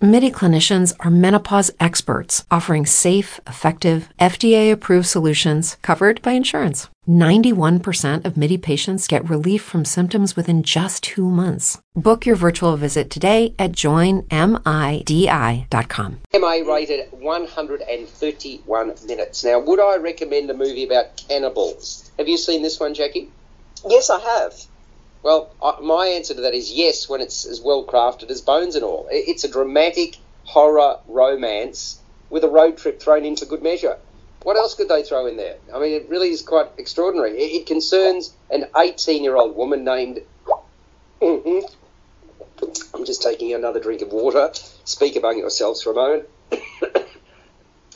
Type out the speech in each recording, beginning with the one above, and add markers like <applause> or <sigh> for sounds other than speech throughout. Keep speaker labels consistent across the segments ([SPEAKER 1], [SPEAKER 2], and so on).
[SPEAKER 1] MIDI clinicians are menopause experts offering safe, effective, FDA approved solutions covered by insurance. 91% of MIDI patients get relief from symptoms within just two months. Book your virtual visit today at joinmidi.com.
[SPEAKER 2] MA rated 131 minutes. Now, would I recommend a movie about cannibals? Have you seen this one, Jacqui?
[SPEAKER 3] Yes, I have.
[SPEAKER 2] Well, I, my answer to that is yes, when it's as well crafted as Bones and all. It- It's a dramatic horror romance with a road trip thrown in for good measure. What else could they throw in there? I mean, it really is quite extraordinary. It, concerns an 18 year old woman named. Mhm. I'm just taking another drink of water. Speak among yourselves for a moment.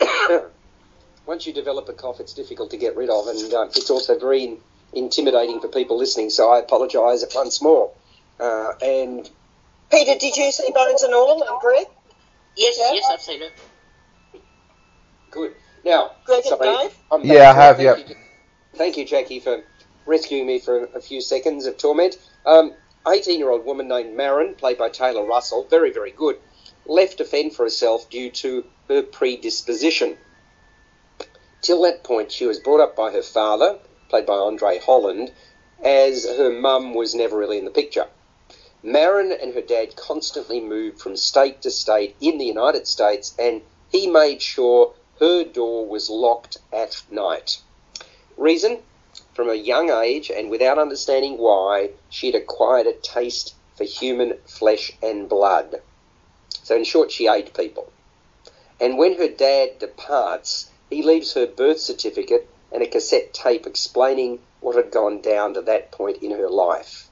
[SPEAKER 2] <coughs> Once you develop a cough, it's difficult to get rid of, and uh, it's also very intimidating for people listening. So I apologise once more. Uh, and
[SPEAKER 3] Peter, did you see Bones and All and Greg?
[SPEAKER 4] Yes,
[SPEAKER 3] Yeah.
[SPEAKER 4] yes, I've seen it.
[SPEAKER 2] good. Now,
[SPEAKER 3] Greg and
[SPEAKER 2] somebody- I'm
[SPEAKER 5] Yeah, I have,
[SPEAKER 2] Thank
[SPEAKER 5] yep.
[SPEAKER 2] you, thank you, Jacqui, for rescuing me for a few seconds of torment. Um, 18-year-old woman named Marin, played by Taylor Russell, very, very good, left to fend for herself due to her predisposition. Till that point, she was brought up by her father, played by Andre Holland, as her mum was never really in the picture. Marin and her dad constantly moved from state to state in the United States, and he made sure her door was locked at night. Reason? From a young age and without understanding why, she had acquired a taste for human flesh and blood. So, in short, she ate people. And when her dad departs, he leaves her birth certificate and a cassette tape explaining what had gone down to that point in her life.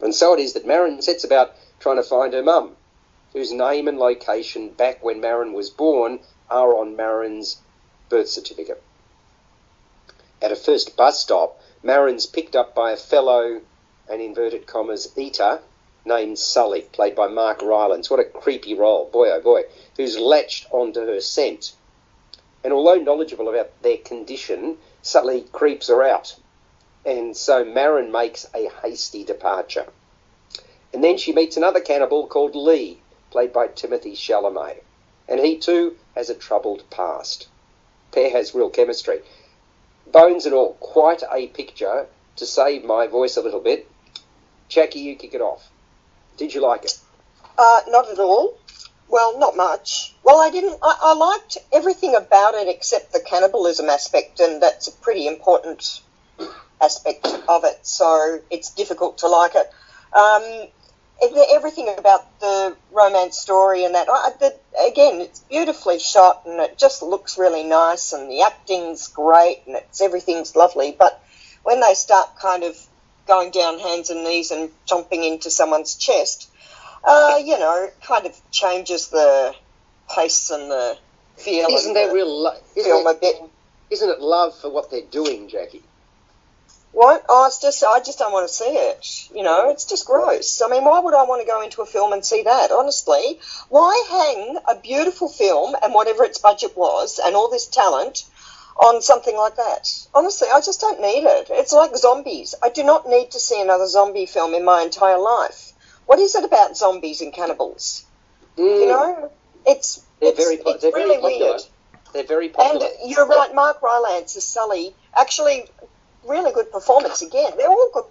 [SPEAKER 2] And so it is that Marin sets about trying to find her mum, whose name and location back when Marin was born are on Marin's birth certificate. At a first bus stop, Marin's picked up by a fellow, and inverted commas, eater, named Sully, played by Mark Rylance. What a creepy role, boy oh boy, who's latched onto her scent. And although knowledgeable about their condition, Sully creeps her out. And so Marin makes a hasty departure. And then she meets another cannibal called Lee, played by Timothée Chalamet. And he too has a troubled past. Pair has real chemistry. Bones and all, quite a picture to save my voice a little bit. Jacqui, you kick it off. Did you like it?
[SPEAKER 3] Uh, not at all. Well, not much. Well, I didn't. I, I liked everything about it except the cannibalism aspect, and that's a pretty important aspect of it. So it's difficult to like it. Um, everything about the romance story and that. I, the, again, it's beautifully shot, and it just looks really nice, and the acting's great, and it's everything's lovely. But when they start kind of going down hands and knees and chomping into someone's chest, uh, you know, it kind of changes the pace and the feel.
[SPEAKER 2] Isn't that real? Lo- isn't,
[SPEAKER 3] bit?
[SPEAKER 2] it, isn't it love for what they're doing, Jacqui?
[SPEAKER 3] What? Oh, it's just I just don't want to see it. You know, it's just gross. I mean, why would I want to go into a film and see that? Honestly, why hang a beautiful film and whatever its budget was and all this talent on something like that? Honestly, I just don't need it. It's like zombies. I do not need to see another zombie film in my entire life. What is it about zombies and cannibals? You know, it's
[SPEAKER 2] Mm. They're
[SPEAKER 3] it's,
[SPEAKER 2] very
[SPEAKER 3] it's
[SPEAKER 2] they're very
[SPEAKER 3] really
[SPEAKER 2] popular.
[SPEAKER 3] weird.
[SPEAKER 2] They're very popular.
[SPEAKER 3] And you're right, Mark Rylance as Sully. Actually, really good performance again. They're all good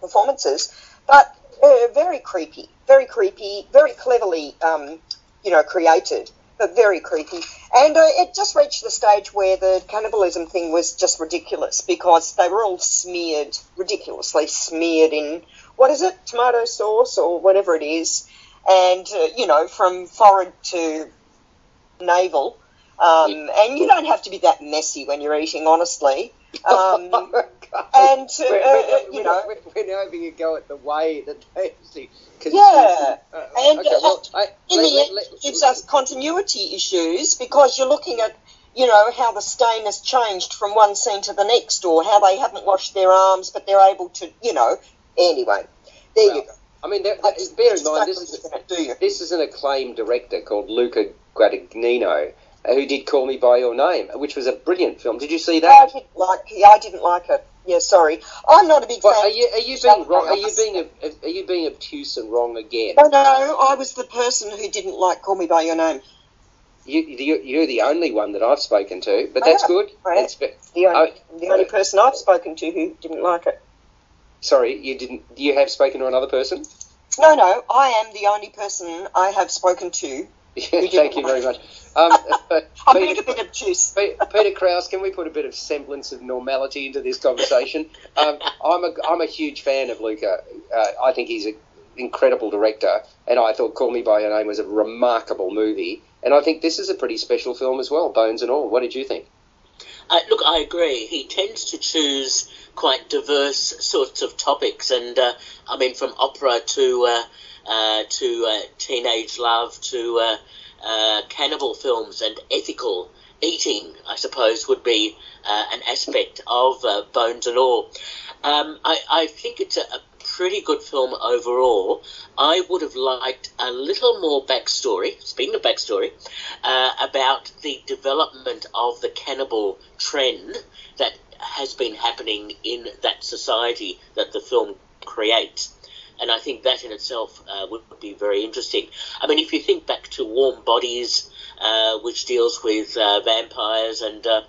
[SPEAKER 3] performances, but uh, very creepy, very creepy, very cleverly, um, you know, created, but very creepy. And uh, it just reached the stage where the cannibalism thing was just ridiculous because they were all smeared, ridiculously smeared in what is it, tomato sauce or whatever it is, and uh, you know, from forehead to navel. Um, and you don't have to be that messy when you're eating, honestly. <laughs> Um, and, uh,
[SPEAKER 2] we're,
[SPEAKER 3] uh,
[SPEAKER 2] we're,
[SPEAKER 3] you
[SPEAKER 2] we're,
[SPEAKER 3] know,
[SPEAKER 2] we're, we're now having a go at the way that they. Cause
[SPEAKER 3] Yeah.
[SPEAKER 2] Uh,
[SPEAKER 3] And,
[SPEAKER 2] okay,
[SPEAKER 3] uh,
[SPEAKER 2] well, I,
[SPEAKER 3] in
[SPEAKER 2] let-
[SPEAKER 3] the
[SPEAKER 2] let-
[SPEAKER 3] end,
[SPEAKER 2] let-
[SPEAKER 3] it gives us continuity issues because you're looking at, you know, how the stain has changed from one scene to the next, or how they haven't washed their arms but they're able to, you know. Anyway, there you go.
[SPEAKER 2] I mean, that, that,
[SPEAKER 3] just-
[SPEAKER 2] bear in mind, this is,
[SPEAKER 3] believe in it, do you?
[SPEAKER 2] this is an acclaimed director called Luca Guadagnino, uh, who did Call Me By Your Name, which was a brilliant film. Did you see that?
[SPEAKER 3] I didn't like. Yeah, I didn't like it. Yeah, sorry. I'm not a big fan.
[SPEAKER 2] are you, are you being wrong? Are you being are you being obtuse and wrong again?
[SPEAKER 3] No, no, I was the person who didn't like Call Me by Your Name.
[SPEAKER 2] You, you, you're the only one that I've spoken to, but
[SPEAKER 3] I
[SPEAKER 2] that's good. That's
[SPEAKER 3] The only,
[SPEAKER 2] Oh,
[SPEAKER 3] the only person I've spoken to who didn't like it.
[SPEAKER 2] Sorry, you didn't. You have spoken to another person.
[SPEAKER 3] No, no, I am the only person I have spoken to.
[SPEAKER 2] Yeah, <laughs> thank you very much. Um, <laughs>
[SPEAKER 3] I'm being
[SPEAKER 2] Peter,
[SPEAKER 3] a bit obtuse.
[SPEAKER 2] Peter Krausz, can we put a bit of semblance of normality into this conversation? Um, I'm a I'm a huge fan of Luca. Uh, I think he's an incredible director, and I thought Call Me by Your Name was a remarkable movie. And I think this is a pretty special film as well, bones and all. What did you think?
[SPEAKER 4] Uh, look, I agree. He tends to choose quite diverse sorts of topics, and uh, I mean, from opera to uh, uh, to uh, teenage love to uh, cannibal films and ethical eating, I suppose, would be an aspect of Bones and All. Um, I, I think it's a, a pretty good film overall. I would have liked a little more backstory, speaking of backstory, uh, about the development of the cannibal trend that has been happening in that society that the film creates. And I think that in itself uh, would be very interesting. I mean, if you think back to Warm Bodies, uh, which deals with uh, vampires and uh,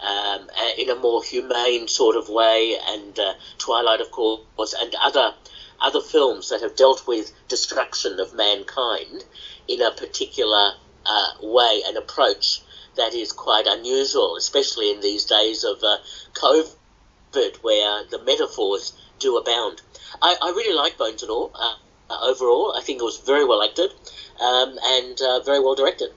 [SPEAKER 4] um, in a more humane sort of way, and uh, Twilight, of course, and other other films that have dealt with destruction of mankind in a particular uh, way and approach that is quite unusual, especially in these days of uh, COVID, where the metaphors do abound. I, I really like Bones and All. Uh, overall, I think it was very well acted um, and uh, very well directed.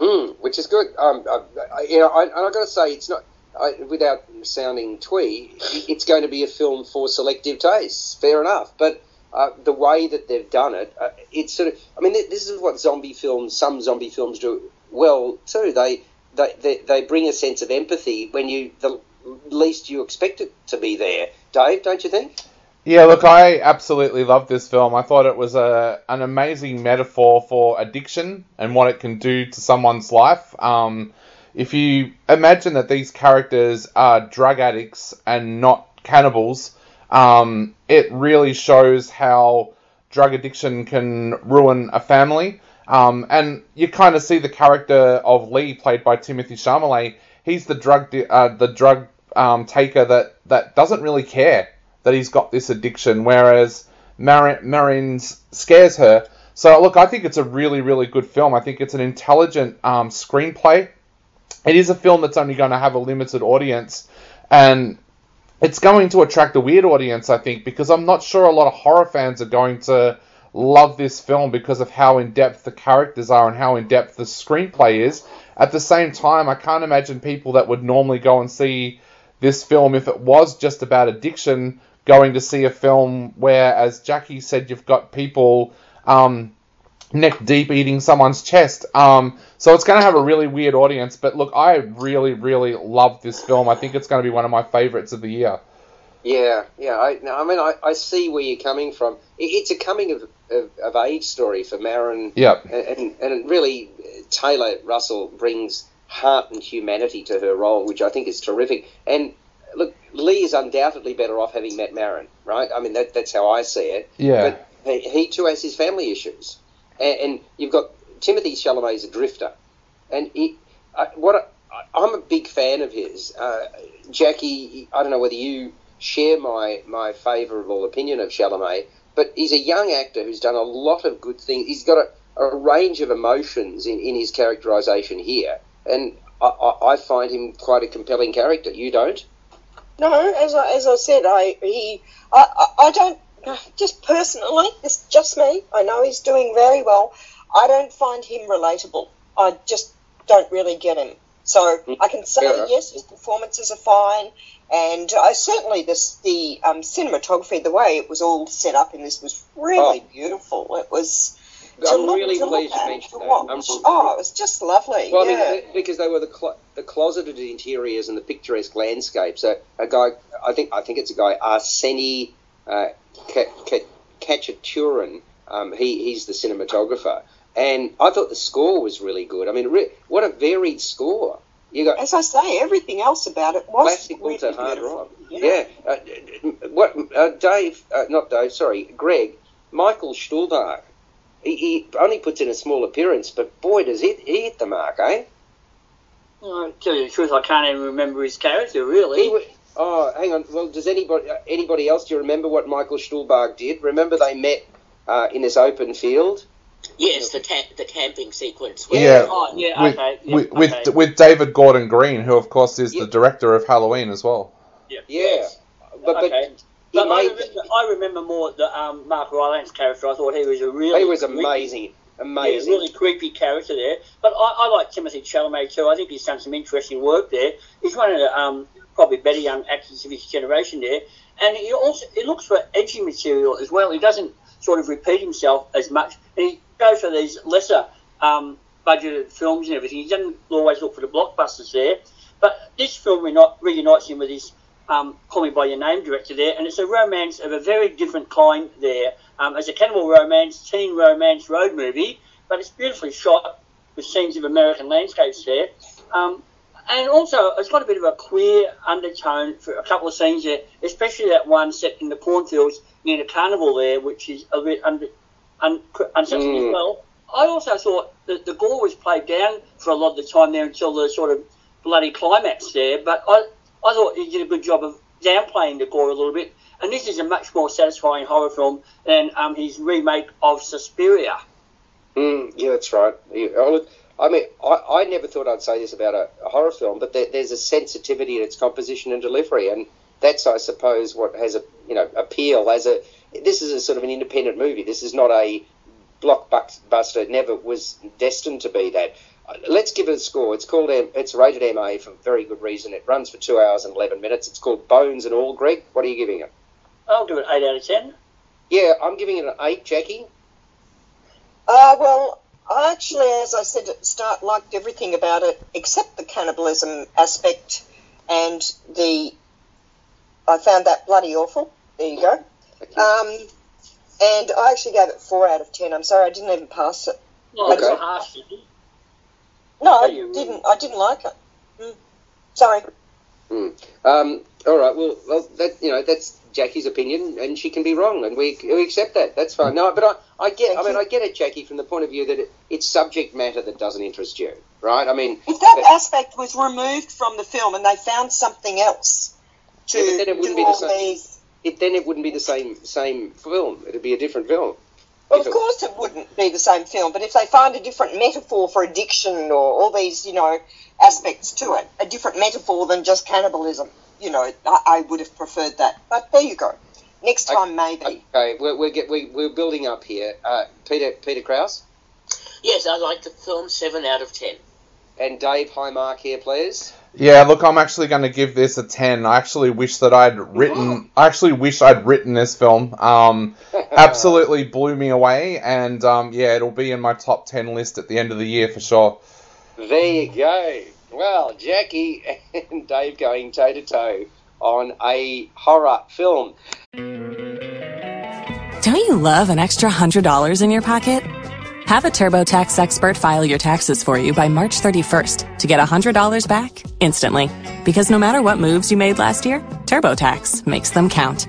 [SPEAKER 2] Mm, which is good. Um, I, I, you know, I, and I've got to say, it's not I, without sounding twee. It's going to be a film for selective tastes. Fair enough, but uh, the way that they've done it, uh, it's sort of. I mean, this is what zombie films, some zombie films do well too. They they they, they bring a sense of empathy when you the least you expect it to be there. Dave, don't you think?
[SPEAKER 5] Yeah, look, I absolutely love this film. I thought it was a an amazing metaphor for addiction and what it can do to someone's life. Um, if you imagine that these characters are drug addicts and not cannibals, um, it really shows how drug addiction can ruin a family. Um, and you kind of see the character of Lee, played by Timothée Chalamet. He's the drug uh, the drug um, taker that that doesn't really care that he's got this addiction, whereas Mar- Marines scares her. So look, I think it's a really, really good film. I think it's an intelligent um, screenplay. It is a film that's only going to have a limited audience, and it's going to attract a weird audience, I think, because I'm not sure a lot of horror fans are going to love this film because of how in depth the characters are and how in depth the screenplay is. At the same time, I can't imagine people that would normally go and see this film if it was just about addiction going to see a film where, as Jacqui said, you've got people um, neck deep eating someone's chest. Um, so it's going to have a really weird audience. But look, I really, really love this film. I think it's going to be one of my favorites of the year.
[SPEAKER 2] Yeah, yeah. I, I mean, I, I see where you're coming from. It, it's a coming of, of, of age story for Marin.
[SPEAKER 5] Yep.
[SPEAKER 2] And, and, and really, Taylor Russell brings heart and humanity to her role, which I think is terrific. And Lee is undoubtedly better off having met Marin, right? I mean, that, that's how I see it.
[SPEAKER 5] Yeah.
[SPEAKER 2] But he, he too has his family issues. And, and you've got Timothée Chalamet is a drifter. And he, I, what I, I'm a big fan of his. Uh, Jacqui, I don't know whether you share my, my favourable opinion of Chalamet, but he's a young actor who's done a lot of good things. He's got a, a range of emotions in, in his characterisation here, and I, I, I find him quite a compelling character. You don't?
[SPEAKER 3] No, as I, as I said, I he I, I, I don't just personally. It's just me. I know he's doing very well. I don't find him relatable. I just don't really get him. So I can say
[SPEAKER 2] enough.
[SPEAKER 3] yes, his performances are fine, and I certainly this the um, cinematography, the way it was all set up in this was really beautiful. It was.
[SPEAKER 2] I'm really pleased you mentioned that. I'm-
[SPEAKER 3] oh, it was just lovely.
[SPEAKER 2] Well,
[SPEAKER 3] yeah.
[SPEAKER 2] I mean, because they were the, clo- the closeted interiors and the picturesque landscapes. So a guy, I think, I think it's a guy, Arseny uh, Um, he, he's the cinematographer. And I thought the score was really good. I mean, re- what a varied score. You got
[SPEAKER 3] As I say, everything else about it was
[SPEAKER 2] classical
[SPEAKER 3] really
[SPEAKER 2] to hard rock. Yeah. Uh, what? Uh, Dave? Uh, not Dave. Sorry, Greg. Michael Stuhlbarg. He, he only puts in a small appearance, but boy, does he, he hit the mark, eh?
[SPEAKER 6] Well, to tell you the truth, I can't even remember his character really.
[SPEAKER 2] He wa- oh, hang on. Well, does anybody uh, anybody else? Do you remember what Michael Stuhlbarg did? Remember they met uh, in this open field.
[SPEAKER 4] Yes, the ta- the camping sequence.
[SPEAKER 5] Yeah.
[SPEAKER 6] Oh, yeah,
[SPEAKER 5] with,
[SPEAKER 6] okay. yeah,
[SPEAKER 5] with,
[SPEAKER 6] okay.
[SPEAKER 5] with with David Gordon Green, who of course is
[SPEAKER 2] Yeah.
[SPEAKER 5] the director of Halloween as well.
[SPEAKER 2] Yeah, but, but
[SPEAKER 6] okay. But I remember, I remember more the um, Mark Rylance character. I thought he was a really
[SPEAKER 2] he was
[SPEAKER 6] creepy-
[SPEAKER 2] amazing,
[SPEAKER 6] Yeah,
[SPEAKER 2] amazing.
[SPEAKER 6] really creepy character there. But I, I like Timothée Chalamet too. I think he's done some interesting work there. He's one of the um, probably better young actors of his generation there. And he also he looks for edgy material as well. He doesn't sort of repeat himself as much. And he goes for these lesser um, budgeted films and everything. He doesn't always look for the blockbusters there. But this film reunites him with his um, Call Me By Your Name director there, and it's a romance of a very different kind there. Um, it's a cannibal romance, teen romance road movie, but it's beautifully shot with scenes of American landscapes there. Um, and also, it's got a bit of a queer undertone for a couple of scenes there, especially that one set in the cornfields near the carnival there, which is a bit under, un, unsettling
[SPEAKER 2] Mm.
[SPEAKER 6] as well. I also thought that the gore was played down for a lot of the time there until the sort of bloody climax there, but I, I thought he did a good job of downplaying the gore a little bit. And this is a much more satisfying horror film than um, his remake of Suspiria.
[SPEAKER 2] Mm, yeah, that's right. Oh, I mean, I, I never thought I'd say this about a, a horror film, but there, there's a sensitivity in its composition and delivery, and that's, I suppose, what has a you know appeal as a. This is a sort of an independent movie. This is not a blockbuster. It never was destined to be that. Let's give it a score. It's called it's rated MA for very good reason. It runs for two hours and eleven minutes. It's called Bones and All. Greg, what are you giving it?
[SPEAKER 6] I'll do it 8 out of 10.
[SPEAKER 2] Yeah, I'm giving it an eight. Jacqui.
[SPEAKER 3] Uh, well, I actually, as I said at the start, liked everything about it except the cannibalism aspect and the. I found that bloody awful. There you go. Um, and I actually gave it four out of ten. I'm sorry, I didn't even pass it.
[SPEAKER 6] Well,
[SPEAKER 2] Okay.
[SPEAKER 6] it's harsh. isn't it?
[SPEAKER 3] No, I didn't. I didn't like it. Mm. Sorry.
[SPEAKER 2] Hmm. Um, all right. Well, well, that you know that's Jacqui's opinion, and she can be wrong, and we, we accept that. That's fine. No, but I, I get. I mean,
[SPEAKER 3] you.
[SPEAKER 2] I get it, Jacqui, from the point of view that it, it's subject matter that doesn't interest you, right? I mean,
[SPEAKER 3] If that aspect was removed from the film and they found something else to
[SPEAKER 2] Yeah, then it wouldn't be the same.
[SPEAKER 3] these.
[SPEAKER 2] it, then it wouldn't be the same same film. It'd be a different film.
[SPEAKER 3] Well, of course it wouldn't be the same film, but if they find a different metaphor for addiction or all these, you know, aspects to it, a different metaphor than just cannibalism, you know, I, I would have preferred that. But there you go. Next time, maybe.
[SPEAKER 2] Okay, we're we're, get, we, we're building up here. Uh, Peter Peter Krausz
[SPEAKER 4] Yes, I like the film. Seven out of ten.
[SPEAKER 2] and Dave Highmark here, please.
[SPEAKER 5] Yeah, look, I'm actually going to give this a 10. I actually wish that I'd written. I actually wish I'd written this film. Um, <laughs> <laughs> absolutely blew me away, and um, yeah, it'll be in my top 10 list at the end of the year for sure.
[SPEAKER 2] There you go. Well, Jacqui <laughs> and Dave going toe to toe on a horror film.
[SPEAKER 7] Don't you love an extra $100 in your pocket? Have a TurboTax expert file your taxes for you by March 31st to get $100 back instantly. Because no matter what moves you made last year, TurboTax makes them count.